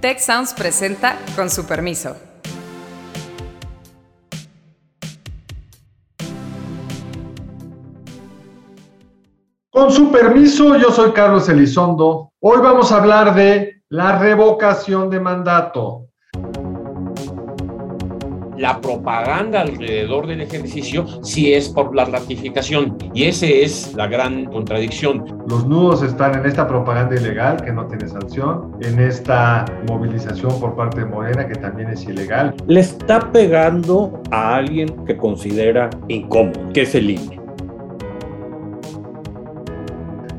Tech Sounds presenta con su permiso. Con su permiso, yo soy Carlos Elizondo. Hoy vamos a hablar de la revocación de mandato la propaganda alrededor del ejercicio sí es por la ratificación. Y esa es la gran contradicción. Los nudos están en esta propaganda ilegal que no tiene sanción, en esta movilización por parte de Morena que también es ilegal. Le está pegando a alguien que considera incómodo, que es el INE.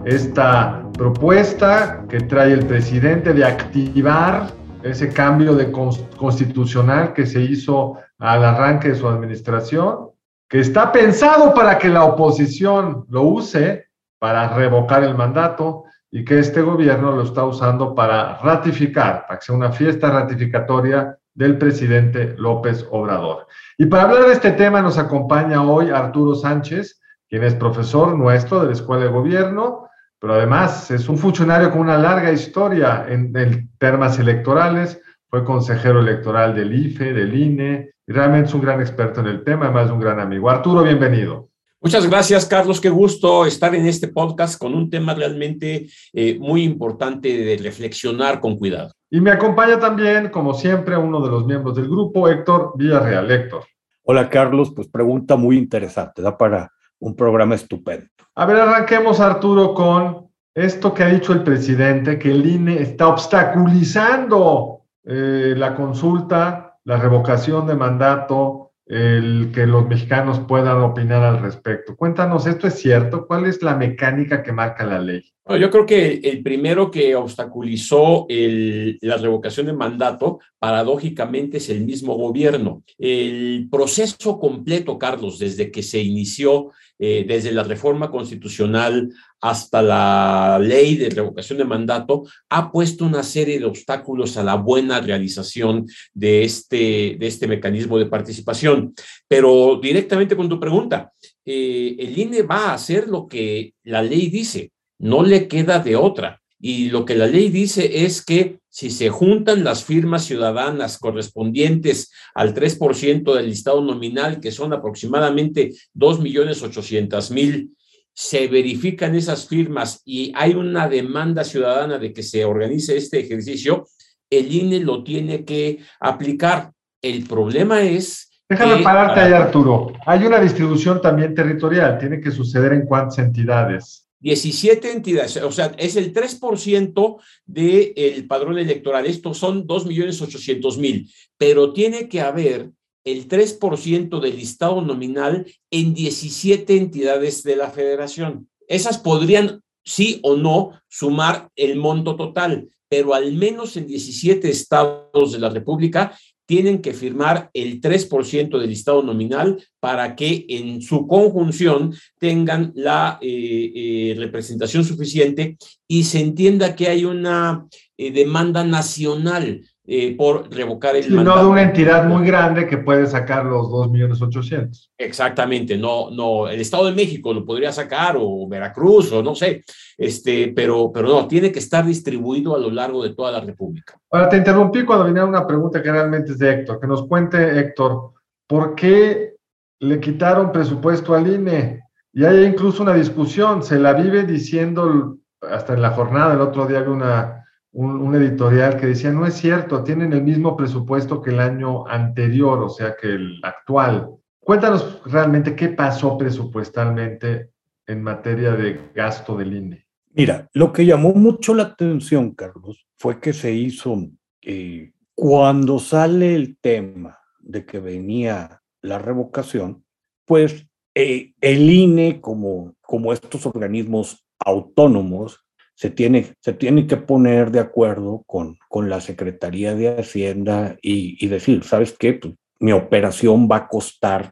Esta propuesta que trae el presidente de activar ese cambio de constitucional que se hizo al arranque de su administración, que está pensado para que la oposición lo use para revocar el mandato y que este gobierno lo está usando para ratificar, para que sea una fiesta ratificatoria del presidente López Obrador. Y para hablar de este tema nos acompaña hoy Arturo Sánchez, quien es profesor nuestro de la Escuela de Gobierno, pero además es un funcionario con una larga historia en, en temas electorales, fue consejero electoral del IFE, del INE, realmente es un gran experto en el tema, además de un gran amigo. Arturo, bienvenido. Muchas gracias, Carlos. Qué gusto estar en este podcast con un tema realmente eh, muy importante de reflexionar con cuidado. Y me acompaña también, como siempre, uno de los miembros del grupo, Héctor Villarreal. Héctor. Hola, Carlos. Pues pregunta muy interesante. Da para un programa estupendo. A ver, arranquemos, Arturo, con esto que ha dicho el presidente, que el INE está obstaculizando eh, la consulta, la revocación de mandato, el que los mexicanos puedan opinar al respecto. Cuéntanos, ¿esto es cierto? ¿Cuál es la mecánica que marca la ley? yo creo que el primero que obstaculizó la revocación de mandato, paradójicamente, es el mismo gobierno. El proceso completo, Carlos, desde que se inició, eh, desde la reforma constitucional hasta la ley de revocación de mandato, ha puesto una serie de obstáculos a la buena realización de este, de este mecanismo de participación. Pero directamente con tu pregunta, eh, el INE va a hacer lo que la ley dice no le queda de otra. Y lo que la ley dice es que si se juntan las firmas ciudadanas correspondientes al 3% del listado nominal, que son aproximadamente 2.800.000, se verifican esas firmas y hay una demanda ciudadana de que se organice este ejercicio, el INE lo tiene que aplicar. El problema es... Déjame pararte ahí, Arturo. Hay una distribución también territorial, tiene que suceder en cuántas entidades. 17 entidades, o sea, es el 3% del padrón electoral. Estos son 2.800.000, pero tiene que haber el 3% del listado nominal en 17 entidades de la federación. Esas podrían, sí o no, sumar el monto total, pero al menos en 17 estados de la República tienen que firmar el 3% del listado nominal para que en su conjunción tengan la eh, eh, representación suficiente y se entienda que hay una eh, demanda nacional eh, por revocar el mandato. No de una entidad muy grande que puede sacar los 2 millones 800. Exactamente, no, no, el Estado de México lo podría sacar o Veracruz o no sé, este, pero, pero no, tiene que estar distribuido a lo largo de toda la República. Ahora, te interrumpí cuando venía una pregunta que realmente es de Héctor, que nos cuente Héctor, ¿por qué le quitaron presupuesto al INE? Y hay incluso una discusión, se la vive diciendo hasta en la jornada, el otro día había una un, editorial que decía, no es cierto, tienen el mismo presupuesto que el año anterior, o sea, que el actual. Cuéntanos realmente qué pasó presupuestalmente en materia de gasto del INE. Mira, lo que llamó mucho la atención, Carlos, fue que se hizo eh, cuando sale el tema de que venía la revocación, pues eh, el INE, como, como estos organismos autónomos, se tiene, se tiene que poner de acuerdo con, con la Secretaría de Hacienda y, decir, ¿sabes qué? Pues, mi operación va a costar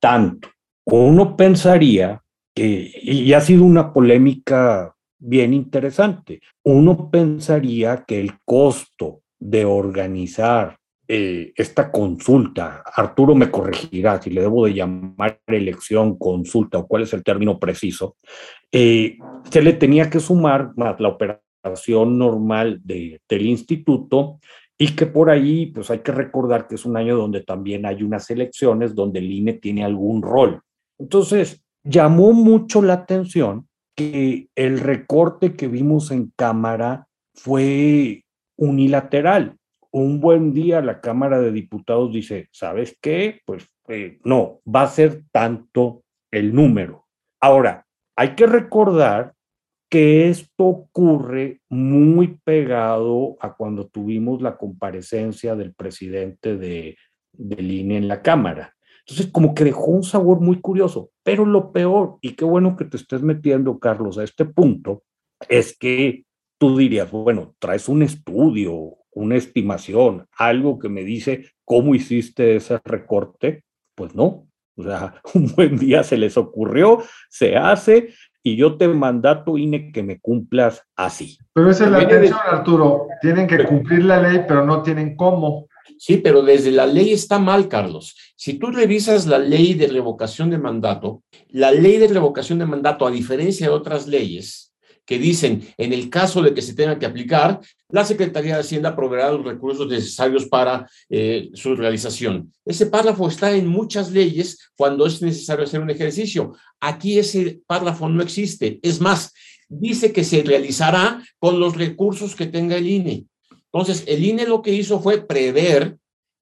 tanto. Uno pensaría que, y ha sido una polémica bien interesante, uno pensaría que el costo de organizar eh, esta consulta, Arturo me corregirá si le debo de llamar elección, consulta o cuál es el término preciso, eh, se le tenía que sumar más la operación normal de, del instituto y que por ahí, pues hay que recordar que es un año donde también hay unas elecciones donde el INE tiene algún rol. Entonces, llamó mucho la atención que el recorte que vimos en cámara fue unilateral. Un buen día la Cámara de Diputados dice, ¿sabes qué? Pues eh, no, va a ser tanto el número. Ahora, hay que recordar que esto ocurre muy pegado a cuando tuvimos la comparecencia del presidente de, del en la Cámara. Entonces, como que dejó un sabor muy curioso. Pero lo peor, y qué bueno que te estés metiendo, Carlos, a este punto, es que tú dirías, bueno, traes un estudio, una estimación, algo que me dice cómo hiciste ese recorte. Pues no, o sea, un buen día se les ocurrió, se hace y yo te mandato, INE, que me cumplas así. Pero esa es la atención, Arturo. Tienen que cumplir la ley, pero no tienen cómo. Sí, pero desde la ley está mal, Carlos. Si tú revisas la ley de revocación de mandato, la ley de revocación de mandato, a diferencia de otras leyes que dicen, en el caso de que se tenga que aplicar, la Secretaría de Hacienda proveerá los recursos necesarios para eh, su realización. Ese párrafo está en muchas leyes cuando es necesario hacer un ejercicio. Aquí ese párrafo no existe. Es más, dice que se realizará con los recursos que tenga el INE. Entonces, el INE lo que hizo fue prever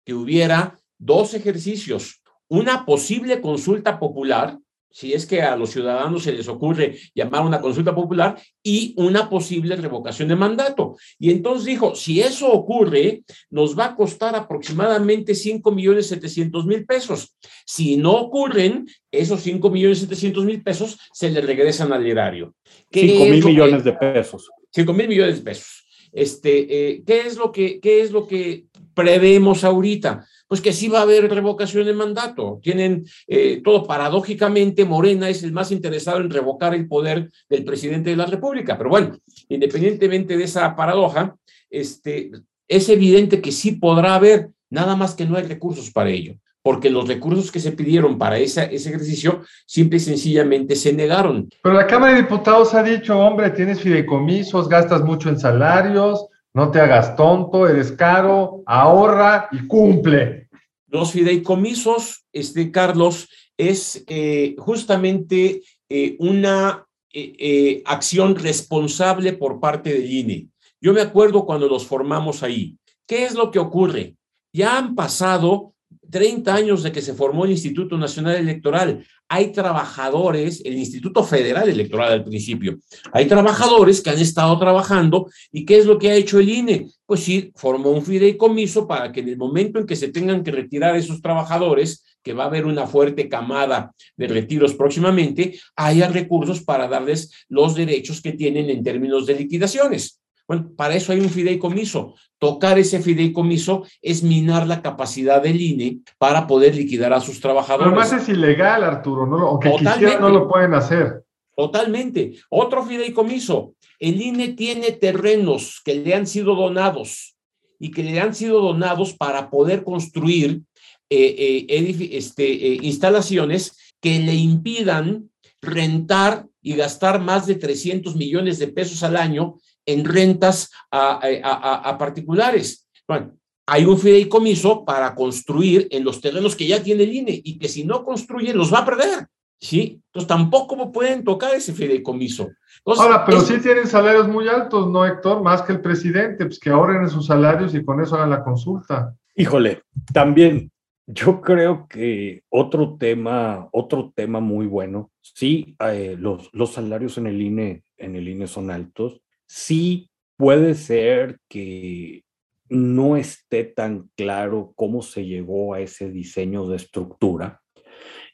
que hubiera dos ejercicios, una posible consulta popular, si es que a los ciudadanos se les ocurre llamar una consulta popular, y una posible revocación de mandato. Y entonces dijo, si eso ocurre, nos va a costar aproximadamente 5 millones 700 mil pesos. Si no ocurren, esos 5 millones 700 mil pesos se le regresan al erario. 5 mil millones de pesos. 5 mil millones de pesos. Este, eh, ¿qué, es lo que, ¿Qué es lo que prevemos ahorita? Pues que sí va a haber revocación de mandato. Tienen eh, todo paradójicamente, Morena es el más interesado en revocar el poder del presidente de la República. Pero bueno, independientemente de esa paradoja, este, es evidente que sí podrá haber, nada más que no hay recursos para ello porque los recursos que se pidieron para ese ejercicio simple y sencillamente se negaron. Pero la Cámara de Diputados ha dicho, hombre, tienes fideicomisos, gastas mucho en salarios, no te hagas tonto, eres caro, ahorra y cumple. Los fideicomisos, este, Carlos, es eh, justamente eh, una eh, acción responsable por parte del INE. Yo me acuerdo cuando los formamos ahí. ¿Qué es lo que ocurre? Ya han pasado 30 años de que se formó el Instituto Nacional Electoral. Hay trabajadores, el Instituto Federal Electoral al principio, hay trabajadores que han estado trabajando y ¿qué es lo que ha hecho el INE? Pues sí, formó un fideicomiso para que en el momento en que se tengan que retirar esos trabajadores, que va a haber una fuerte camada de retiros próximamente, haya recursos para darles los derechos que tienen en términos de liquidaciones. Bueno, para eso hay un fideicomiso. Tocar ese fideicomiso es minar la capacidad del INE para poder liquidar a sus trabajadores. Pero más es ilegal, Arturo, ¿no? aunque quisieran no lo pueden hacer. Totalmente. Otro fideicomiso. El INE tiene terrenos que le han sido donados y que le han sido donados para poder construir eh, eh, este, eh, instalaciones que le impidan rentar y gastar más de 300 millones de pesos al año en rentas a, particulares. Bueno, hay un fideicomiso para construir en los terrenos que ya tiene el INE y que si no construye los va a perder. ¿Sí? Entonces tampoco pueden tocar ese fideicomiso. Ahora, pero sí tienen salarios muy altos, ¿no, Héctor? Más que el presidente, pues que ahorren en sus salarios y con eso hagan la consulta. Híjole, también yo creo que otro tema, otro tema muy bueno, sí, eh, los, los salarios en el INE, en el INE son altos, sí puede ser que no esté tan claro cómo se llegó a ese diseño de estructura.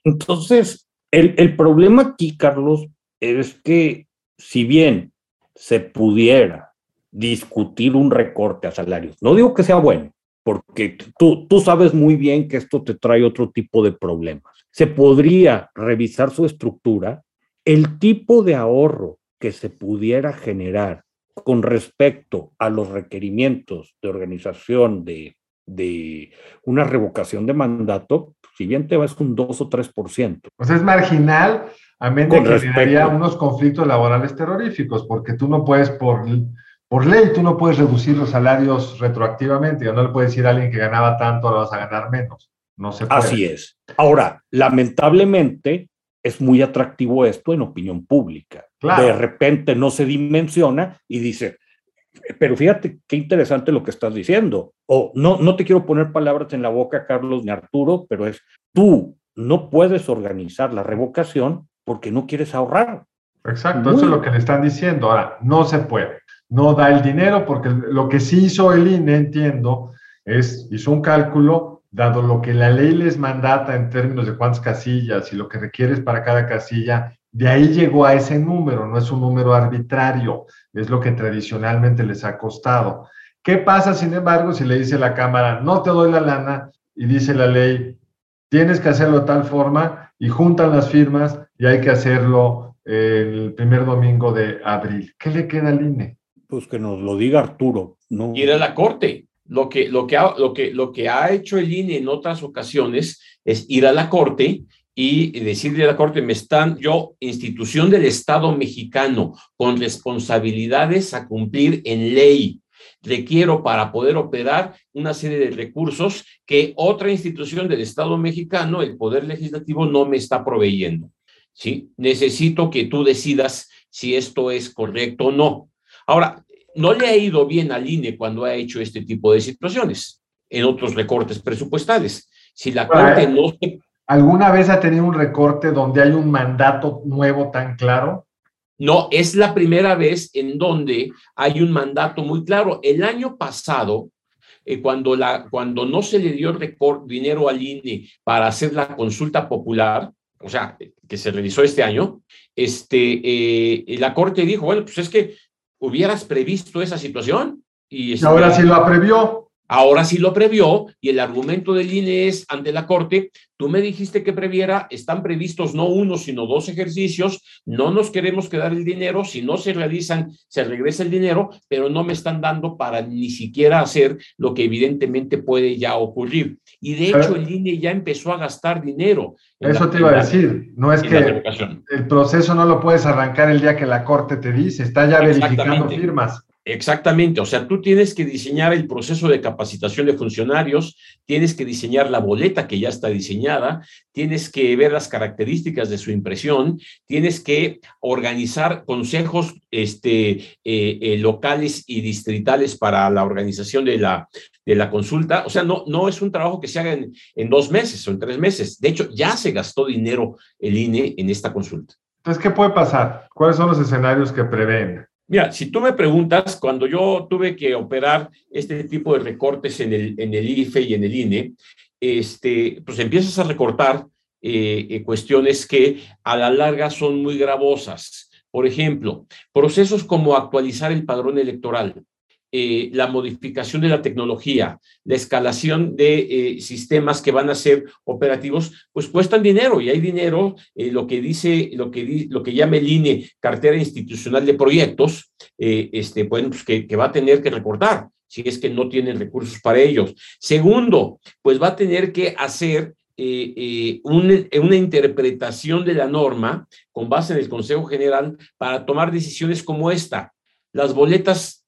Entonces, el, problema aquí, Carlos, es que si bien se pudiera discutir un recorte a salarios, no digo que sea bueno, porque tú, tú sabes muy bien que esto te trae otro tipo de problemas. Se podría revisar su estructura, el tipo de ahorro que se pudiera generar con respecto a los requerimientos de organización de, de una revocación de mandato, si bien te vas un 2 o 3%. Pues es marginal, a menos que generaría unos conflictos laborales terroríficos, porque tú no puedes por, por ley tú no puedes reducir los salarios retroactivamente, ya no le puedes decir a alguien que ganaba tanto, ahora vas a ganar menos. No se puede. Así es. Ahora, lamentablemente, es muy atractivo esto en opinión pública. Claro. De repente no se dimensiona y dice, pero fíjate qué interesante lo que estás diciendo. O no, no te quiero poner palabras en la boca, Carlos ni Arturo, pero es tú no puedes organizar la revocación porque no quieres ahorrar. Exacto, eso es lo que le están diciendo. Ahora, no se puede. No da el dinero porque lo que sí hizo el INE, entiendo, es hizo un cálculo, dado lo que la ley les mandata en términos de cuántas casillas y lo que requieres para cada casilla, de ahí llegó a ese número, no es un número arbitrario, es lo que tradicionalmente les ha costado. ¿Qué pasa, sin embargo, si le dice la Cámara, no te doy la lana y dice la ley, tienes que hacerlo de tal forma y juntan las firmas y hay que hacerlo el primer domingo de abril? ¿Qué le queda al INE? Pues que nos lo diga Arturo. No. Ir a la corte. Lo que, lo, que ha, lo, que, lo que ha hecho el INE en otras ocasiones es ir a la corte y decirle a la Corte, me están yo, institución del Estado mexicano, con responsabilidades a cumplir en ley. Requiero para poder operar una serie de recursos que otra institución del Estado mexicano, el Poder Legislativo, no me está proveyendo. ¿sí? Necesito que tú decidas si esto es correcto o no. Ahora, no le ha ido bien al INE cuando ha hecho este tipo de situaciones en otros recortes presupuestales. Si la Corte no se ¿Alguna vez ha tenido un recorte donde hay un mandato nuevo tan claro? No, es la primera vez en donde hay un mandato muy claro. El año pasado, eh, cuando, la, cuando no se le dio dinero al INE para hacer la consulta popular, o sea, que se realizó este año, este, eh, la Corte dijo, bueno, pues es que hubieras previsto esa situación. Y, y ahora sí lo previó. Ahora sí lo previó y el argumento del INE es ante la Corte, tú me dijiste que previera, están previstos no uno, sino dos ejercicios, no nos queremos quedar el dinero, si no se realizan, se regresa el dinero, pero no me están dando para ni siquiera hacer lo que evidentemente puede ya ocurrir. Y de hecho el INE ya empezó a gastar dinero. Eso te iba a decir, no es que el proceso no lo puedes arrancar el día que la Corte te dice, está ya verificando firmas. Exactamente, o sea, tú tienes que diseñar el proceso de capacitación de funcionarios, tienes que diseñar la boleta que ya está diseñada, tienes que ver las características de su impresión, tienes que organizar consejos este, eh, eh, locales y distritales para la organización de la, consulta. O sea, no, no es un trabajo que se haga en, en dos meses o en tres meses. De hecho, ya se gastó dinero el INE en esta consulta. Entonces, ¿qué puede pasar? ¿Cuáles son los escenarios que prevén? Mira, si tú me preguntas, cuando yo tuve que operar este tipo de recortes en el, en el IFE y en el INE, este, pues empiezas a recortar eh, eh, cuestiones que a la larga son muy gravosas. Por ejemplo, procesos como actualizar el padrón electoral, eh, la modificación de la tecnología, la escalación de eh, sistemas que van a ser operativos, pues cuestan dinero y hay dinero, eh, lo que dice, lo que, lo que llama el INE, cartera institucional de proyectos, este, bueno, pues que, va a tener que recortar si es que no tienen recursos para ellos. Segundo, pues va a tener que hacer una, interpretación de la norma con base en el Consejo General para tomar decisiones como esta. Las boletas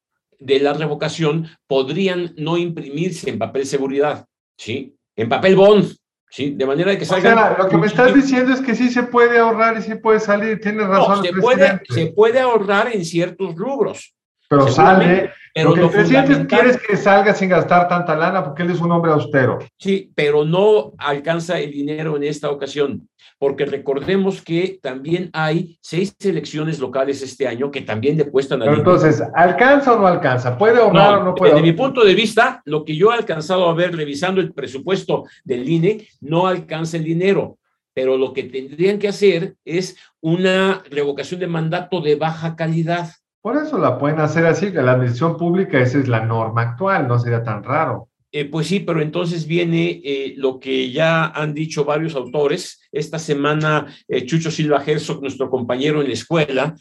de la revocación podrían no imprimirse en papel seguridad, ¿sí? En papel bond, ¿sí? De manera que salgan... O sea, lo que me estás diciendo es que sí se puede ahorrar y sí puede salir, tienes razón. No, se, puede, se puede ahorrar en ciertos rubros. Pero sale, pero lo que el presidente quiere es que salga sin gastar tanta lana porque él es un hombre austero. Sí, pero no alcanza el dinero en esta ocasión, porque recordemos que también hay seis elecciones locales este año que también le cuestan a Entonces, ¿alcanza o no alcanza? ¿Puede ahorrar o no puede? Desde mi punto de vista, lo que yo he alcanzado a ver revisando el presupuesto del INE, no alcanza el dinero pero lo que tendrían que hacer es una revocación de mandato de baja calidad. Por eso la pueden hacer así, que la administración pública esa es la norma actual, no sería tan raro. Eh, pues sí, pero entonces viene eh, lo que ya han dicho varios autores. Esta semana, eh, Chucho Silva Herzog, nuestro compañero en la escuela,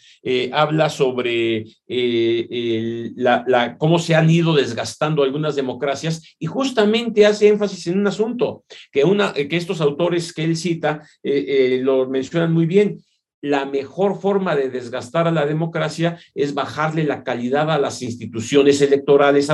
habla sobre la, la, cómo se han ido desgastando algunas democracias y justamente hace énfasis en un asunto que, una, que estos autores que él cita lo mencionan muy bien la mejor forma de desgastar a la democracia es bajarle la calidad a las instituciones electorales,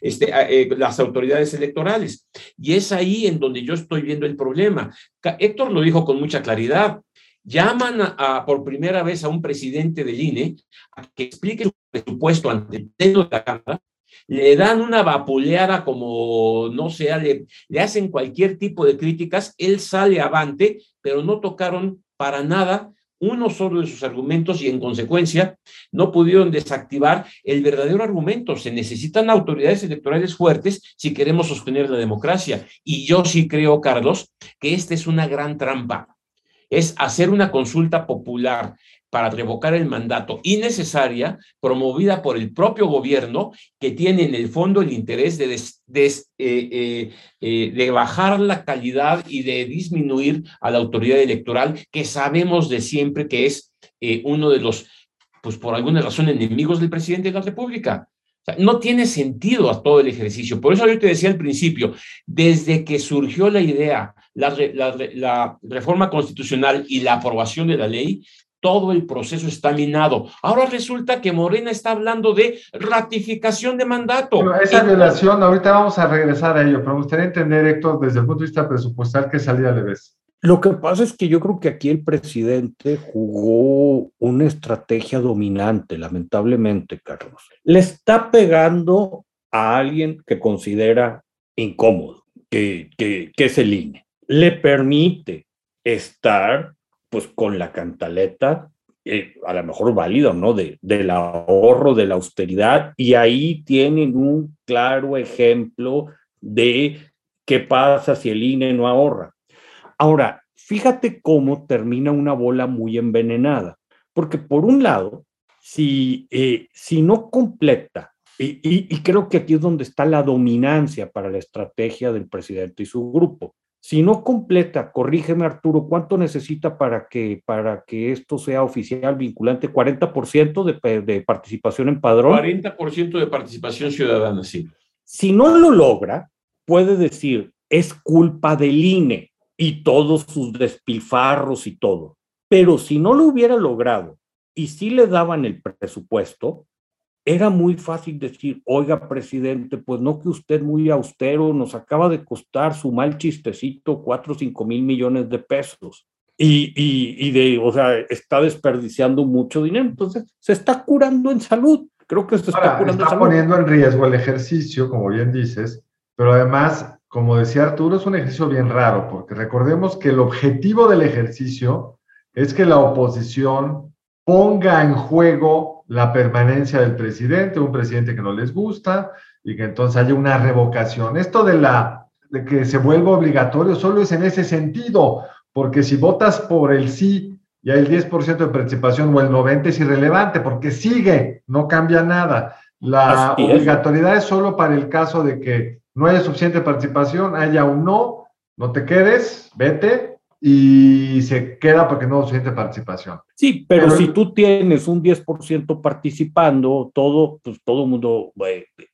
este, eh, las autoridades electorales. Y es ahí en donde yo estoy viendo el problema. Héctor lo dijo con mucha claridad. Llaman a, por primera vez a un presidente del INE a que explique su presupuesto ante el pleno de la Cámara le dan una vapuleada como no sea, le, le, hacen cualquier tipo de críticas, él sale avante, pero no tocaron para nada uno solo de sus argumentos y en consecuencia no pudieron desactivar el verdadero argumento. Se necesitan autoridades electorales fuertes si queremos sostener la democracia. Y yo sí creo, Carlos, que esta es una gran trampa. Es hacer una consulta popular para revocar el mandato innecesaria promovida por el propio gobierno que tiene en el fondo el interés de, eh, eh, eh, de bajar la calidad y de disminuir a la autoridad electoral que sabemos de siempre que es uno de los, pues por alguna razón, enemigos del presidente de la República. no tiene sentido a todo el ejercicio. Por eso yo te decía al principio, desde que surgió la idea, la, la, reforma constitucional y la aprobación de la ley, todo el proceso está minado. Ahora resulta que Morena está hablando de ratificación de mandato. esa violación, ahorita vamos a regresar a ello, pero me gustaría entender, Héctor, desde el punto de vista presupuestal, ¿qué salida le ves? Lo que pasa es que yo creo que aquí el presidente jugó una estrategia dominante, lamentablemente, Carlos. Le está pegando a alguien que considera incómodo, que, que, que es el INE. Le permite estar pues con la cantaleta, eh, a lo mejor válido, ¿no? De, del ahorro, de la austeridad, y ahí tienen un claro ejemplo de qué pasa si el INE no ahorra. Ahora, fíjate cómo termina una bola muy envenenada, porque por un lado, si, eh, si no completa, y, y creo que aquí es donde está la dominancia para la estrategia del presidente y su grupo, si no completa, corrígeme Arturo, ¿cuánto necesita para que, para que esto sea oficial, vinculante? ¿40% de, de participación en padrón? 40% de participación ciudadana, sí. Si no lo logra, puede decir, es culpa del INE y todos sus despilfarros y todo. Pero si no lo hubiera logrado y si le daban el presupuesto, era muy fácil decir, oiga, presidente, pues no que usted muy austero, nos acaba de costar su mal chistecito cuatro o cinco mil millones de pesos. Y, y, de, o sea, está desperdiciando mucho dinero. Entonces, se está curando en salud. Creo que se está curando está poniendo en riesgo el ejercicio, como bien dices, pero además, como decía Arturo, es un ejercicio bien raro, porque recordemos que el objetivo del ejercicio es que la oposición ponga en juego la permanencia del presidente, un presidente que no les gusta y que entonces haya una revocación. Esto de, la, de que se vuelva obligatorio solo es en ese sentido, porque si votas por el sí y hay el 10% de participación o el 90% es irrelevante, porque sigue, no cambia nada. La obligatoriedad es solo para el caso de que no haya suficiente participación, haya un no, no te quedes, vete, y se queda porque no hay suficiente participación. Sí, pero, si tú tienes un 10% participando, todo, pues todo el mundo,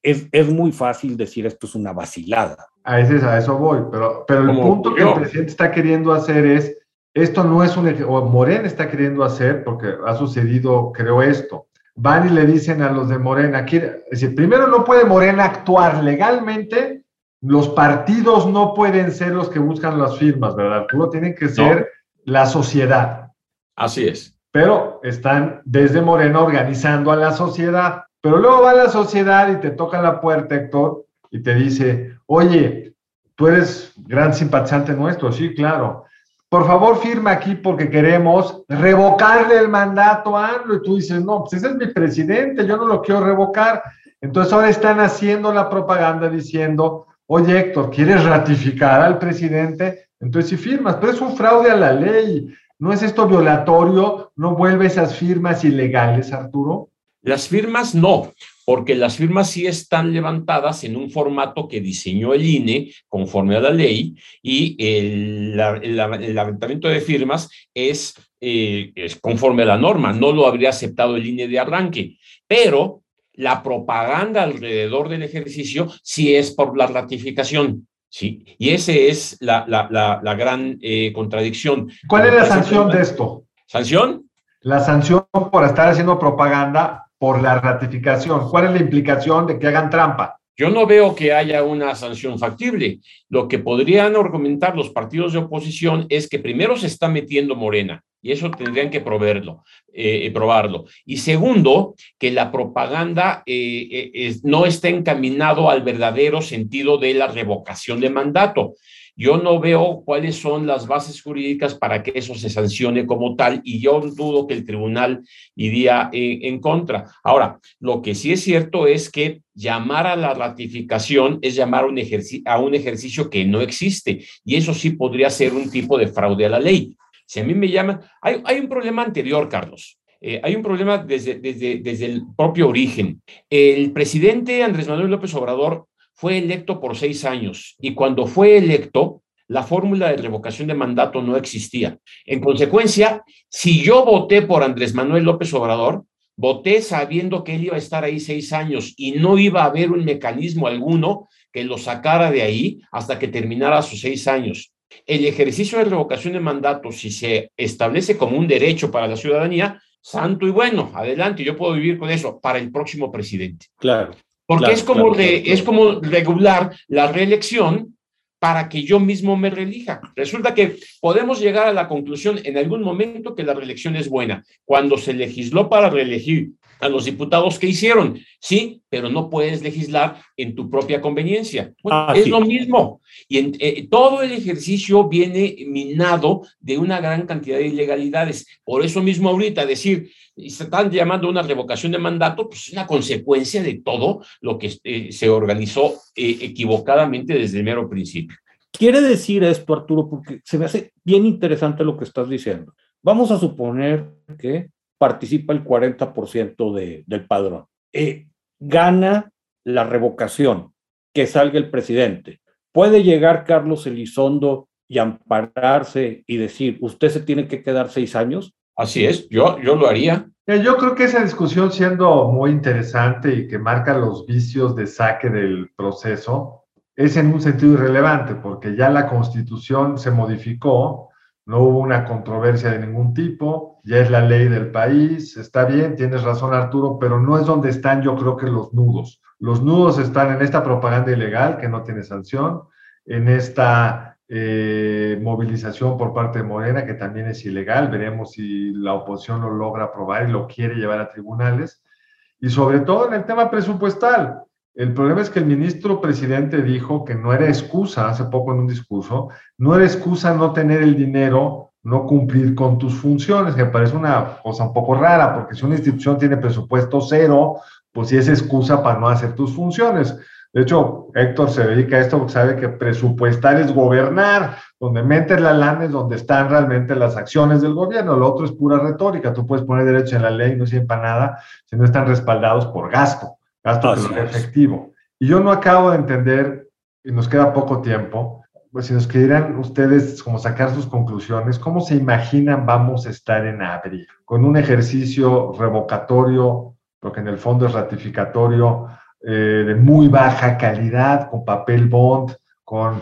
es, es, muy fácil decir esto es una vacilada. A, ese, a eso voy, pero, pero el punto que el presidente está queriendo hacer es, esto no es un, o Morena está queriendo hacer, porque ha sucedido, creo esto, van y le dicen a los de Morena, quiere, es decir, primero no puede Morena actuar legalmente los partidos no pueden ser los que buscan las firmas, ¿verdad, Arturo? Tienen que ser la sociedad. Así es. Pero están desde Morena organizando a la sociedad. Pero luego va la sociedad y te toca la puerta, Héctor, y te dice, oye, tú eres gran simpatizante nuestro, sí, claro. Por favor, firma aquí porque queremos revocarle el mandato a AMLO. Y tú dices, no, pues ese es mi presidente, yo no lo quiero revocar. Entonces ahora están haciendo la propaganda diciendo, oye Héctor, ¿quieres ratificar al presidente? Entonces si firmas, pero es un fraude a la ley. ¿No es esto violatorio? ¿No vuelve esas firmas ilegales, Arturo? Las firmas no, porque las firmas sí están levantadas en un formato que diseñó el INE conforme a la ley y el, levantamiento de firmas es, eh, es conforme a la norma, no lo habría aceptado el INE de arranque, pero la propaganda alrededor del ejercicio si es por la ratificación. ¿sí? Y esa es la, la, la, gran eh, contradicción. ¿Cuál es la sanción de esto? ¿Sanción? La sanción por estar haciendo propaganda por la ratificación. ¿Cuál es la implicación de que hagan trampa? Yo no veo que haya una sanción factible. Lo que podrían argumentar los partidos de oposición es que primero se está metiendo Morena y eso tendrían que probarlo. Eh, probarlo. Y segundo, que la propaganda eh, eh, no está encaminado al verdadero sentido de la revocación de mandato. Yo no veo cuáles son las bases jurídicas para que eso se sancione como tal y yo dudo que el tribunal iría en, contra. Ahora, lo que sí es cierto es que llamar a la ratificación es llamar un, a un ejercicio que no existe y eso sí podría ser un tipo de fraude a la ley. Si a mí me llaman, hay, un problema anterior, Carlos. Eh, hay un problema desde, desde, desde el propio origen. El presidente Andrés Manuel López Obrador fue electo por seis años y cuando fue electo, la fórmula de revocación de mandato no existía. En consecuencia, si yo voté por Andrés Manuel López Obrador, voté sabiendo que él iba a estar ahí seis años y no iba a haber un mecanismo alguno que lo sacara de ahí hasta que terminara sus seis años. El ejercicio de revocación de mandato, si se establece como un derecho para la ciudadanía, santo y bueno, adelante, yo puedo vivir con eso para el próximo presidente. Claro. Porque es, como es como regular la reelección para que yo mismo me reelija. Resulta que podemos llegar a la conclusión en algún momento que la reelección es buena. Cuando se legisló para reelegir a los diputados que hicieron, sí, pero no puedes legislar en tu propia conveniencia. Ah, es lo mismo. Y en, eh, todo el ejercicio viene minado de una gran cantidad de ilegalidades. Por eso mismo ahorita decir, se están llamando una revocación de mandato, pues es una consecuencia de todo lo que eh, se organizó eh, equivocadamente desde el mero principio. Quiere decir esto, Arturo, porque se me hace bien interesante lo que estás diciendo. Vamos a suponer que participa el 40% de, del padrón. Eh, gana la revocación, que salga el presidente. ¿Puede llegar Carlos Elizondo y ampararse y decir, usted se tiene que quedar seis años? Así es, yo, yo lo haría. Yo creo que esa discusión siendo muy interesante y que marca los vicios de saque del proceso, es en un sentido irrelevante, porque ya la constitución se modificó, no hubo una controversia de ningún tipo, ya es la ley del país, está bien, tienes razón Arturo, pero no es donde están yo creo que los nudos. Los nudos están en esta propaganda ilegal que no tiene sanción, en esta eh, movilización por parte de Morena, que también es ilegal. Veremos si la oposición lo logra aprobar y lo quiere llevar a tribunales. Y sobre todo en el tema presupuestal. El problema es que el ministro presidente dijo que no era excusa, hace poco en un discurso, no era excusa no tener el dinero, no cumplir con tus funciones, que parece una cosa un poco rara, porque si una institución tiene presupuesto cero, pues sí es excusa para no hacer tus funciones. De hecho, Héctor se dedica a esto porque sabe que presupuestar es gobernar, donde metes la lana es donde están realmente las acciones del gobierno, lo otro es pura retórica, tú puedes poner derecho en la ley, no sirve para nada si no están respaldados por gasto, gasto efectivo. Y yo no acabo de entender, y nos queda poco tiempo, pues si nos quieran ustedes como sacar sus conclusiones, ¿cómo se imaginan vamos a estar en abril? Con un ejercicio revocatorio, lo que en el fondo es ratificatorio, eh, de muy baja calidad, con papel bond, con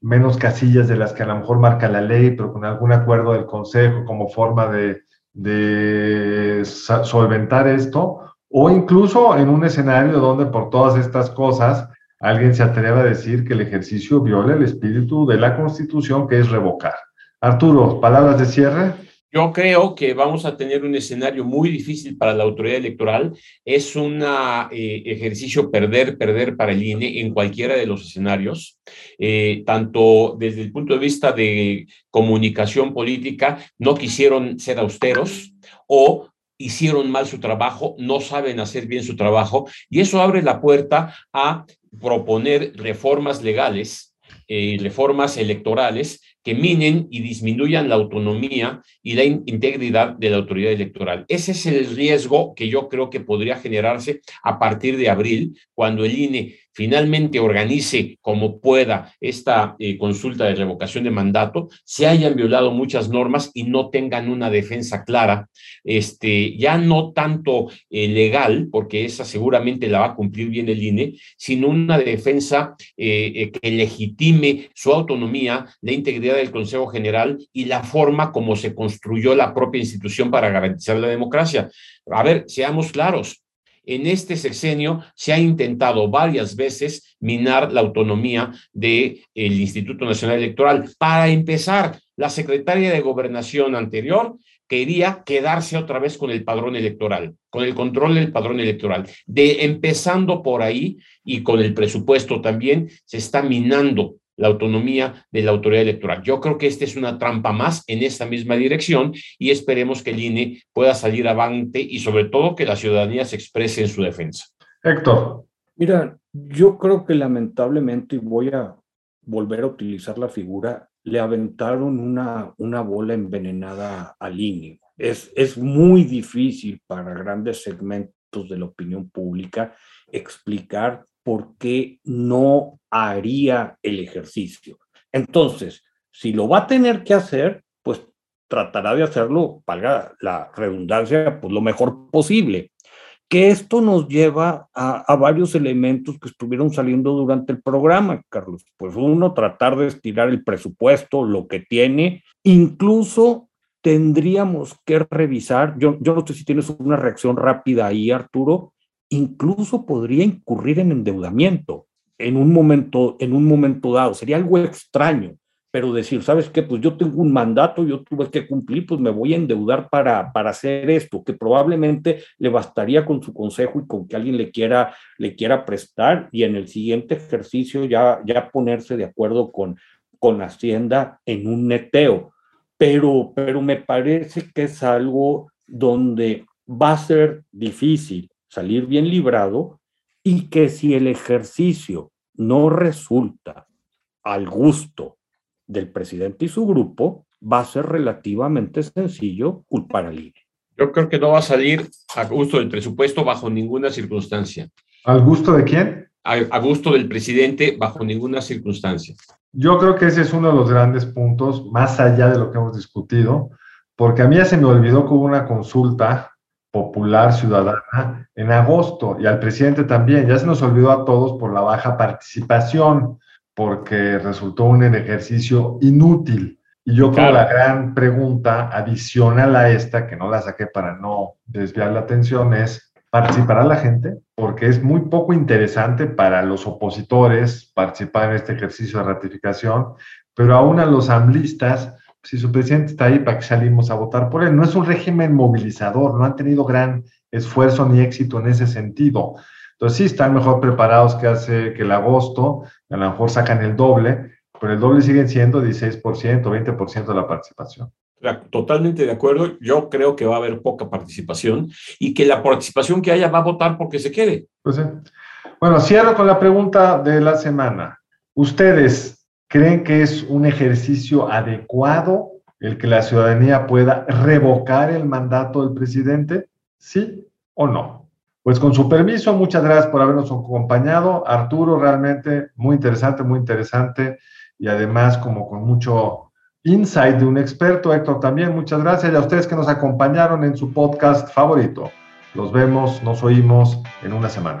menos casillas de las que a lo mejor marca la ley, pero con algún acuerdo del Consejo como forma de, de solventar esto, o incluso en un escenario donde por todas estas cosas alguien se atreva a decir que el ejercicio viola el espíritu de la Constitución, que es revocar. Arturo, palabras de cierre. Yo creo que vamos a tener un escenario muy difícil para la autoridad electoral. Es un eh, ejercicio perder, perder para el INE en cualquiera de los escenarios, eh, tanto desde el punto de vista de comunicación política, no quisieron ser austeros o hicieron mal su trabajo, no saben hacer bien su trabajo, y eso abre la puerta a proponer reformas legales, eh, reformas electorales que minen y disminuyan la autonomía y la integridad de la autoridad electoral. Ese es el riesgo que yo creo que podría generarse a partir de abril, cuando el INE finalmente organice como pueda esta eh, consulta de revocación de mandato, se hayan violado muchas normas y no tengan una defensa clara, este, ya no tanto eh, legal, porque esa seguramente la va a cumplir bien el INE, sino una defensa eh, que legitime su autonomía, la integridad del Consejo General y la forma como se construyó la propia institución para garantizar la democracia. A ver, seamos claros, en este sexenio se ha intentado varias veces minar la autonomía del Instituto Nacional Electoral. Para empezar, la secretaria de Gobernación anterior quería quedarse otra vez con el padrón electoral, con el control del padrón electoral. De empezando por ahí y con el presupuesto también se está minando la autonomía de la autoridad electoral. Yo creo que esta es una trampa más en esta misma dirección y esperemos que el INE pueda salir avante y sobre todo que la ciudadanía se exprese en su defensa. Héctor. Mira, yo creo que lamentablemente, y voy a volver a utilizar la figura, le aventaron una, una bola envenenada al INE. Es, es muy difícil para grandes segmentos de la opinión pública explicar por qué no haría el ejercicio. Entonces, si lo va a tener que hacer, pues tratará de hacerlo, para la redundancia, pues lo mejor posible. Que esto nos lleva a, a, varios elementos que estuvieron saliendo durante el programa, Carlos. Pues uno, tratar de estirar el presupuesto, lo que tiene. Incluso tendríamos que revisar, yo, yo no sé si tienes una reacción rápida ahí, Arturo, incluso podría incurrir en endeudamiento en un momento, en un momento dado. Sería algo extraño, pero decir, ¿sabes qué? Pues yo tengo un mandato, yo tuve que cumplir, pues me voy a endeudar para, para hacer esto, que probablemente le bastaría con su consejo y con que alguien le quiera, le quiera prestar y en el siguiente ejercicio ya, ya ponerse de acuerdo con, con Hacienda en un neteo. Pero, pero me parece que es algo donde va a ser difícil salir bien librado y que si el ejercicio no resulta al gusto del presidente y su grupo, va a ser relativamente sencillo culpar al INE. Yo creo que no va a salir a gusto del presupuesto bajo ninguna circunstancia. ¿Al gusto de quién? A, a, gusto del presidente bajo ninguna circunstancia. Yo creo que ese es uno de los grandes puntos, más allá de lo que hemos discutido, porque a mí ya se me olvidó que hubo una consulta popular ciudadana en agosto y al presidente también. Ya se nos olvidó a todos por la baja participación, porque resultó un ejercicio inútil. Y yo creo la gran pregunta adicional a esta, que no la saqué para no desviar la atención, es, ¿participará la gente? Porque es muy poco interesante para los opositores participar en este ejercicio de ratificación, pero aún a los amblistas si su presidente está ahí, ¿para que salimos a votar por él? No es un régimen movilizador, no han tenido gran esfuerzo ni éxito en ese sentido. Entonces sí están mejor preparados que hace que el agosto, a lo mejor sacan el doble, pero el doble siguen siendo 16%, 20% de la participación. Totalmente de acuerdo. Yo creo que va a haber poca participación y que la participación que haya va a votar porque se quede. Pues sí. Bueno, cierro con la pregunta de la semana. Ustedes, ¿Creen que es un ejercicio adecuado el que la ciudadanía pueda revocar el mandato del presidente? ¿Sí o no? Pues con su permiso, muchas gracias por habernos acompañado. Arturo, realmente muy interesante, muy interesante y además como con mucho insight de un experto. Héctor también, muchas gracias. Y a ustedes que nos acompañaron en su podcast favorito. Los vemos, nos oímos en una semana.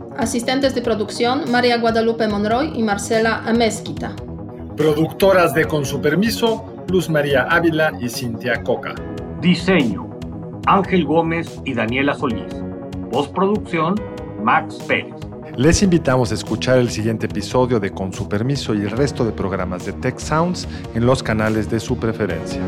Asistentes de producción, María Guadalupe Monroy y Marcela Amezquita. Productoras de Con su permiso, Luz María Ávila y Cintia Coca. Diseño, Ángel Gómez y Daniela Solís. Postproducción, Max Pérez. Les invitamos a escuchar el siguiente episodio de Con su permiso y el resto de programas de Tech Sounds en los canales de su preferencia.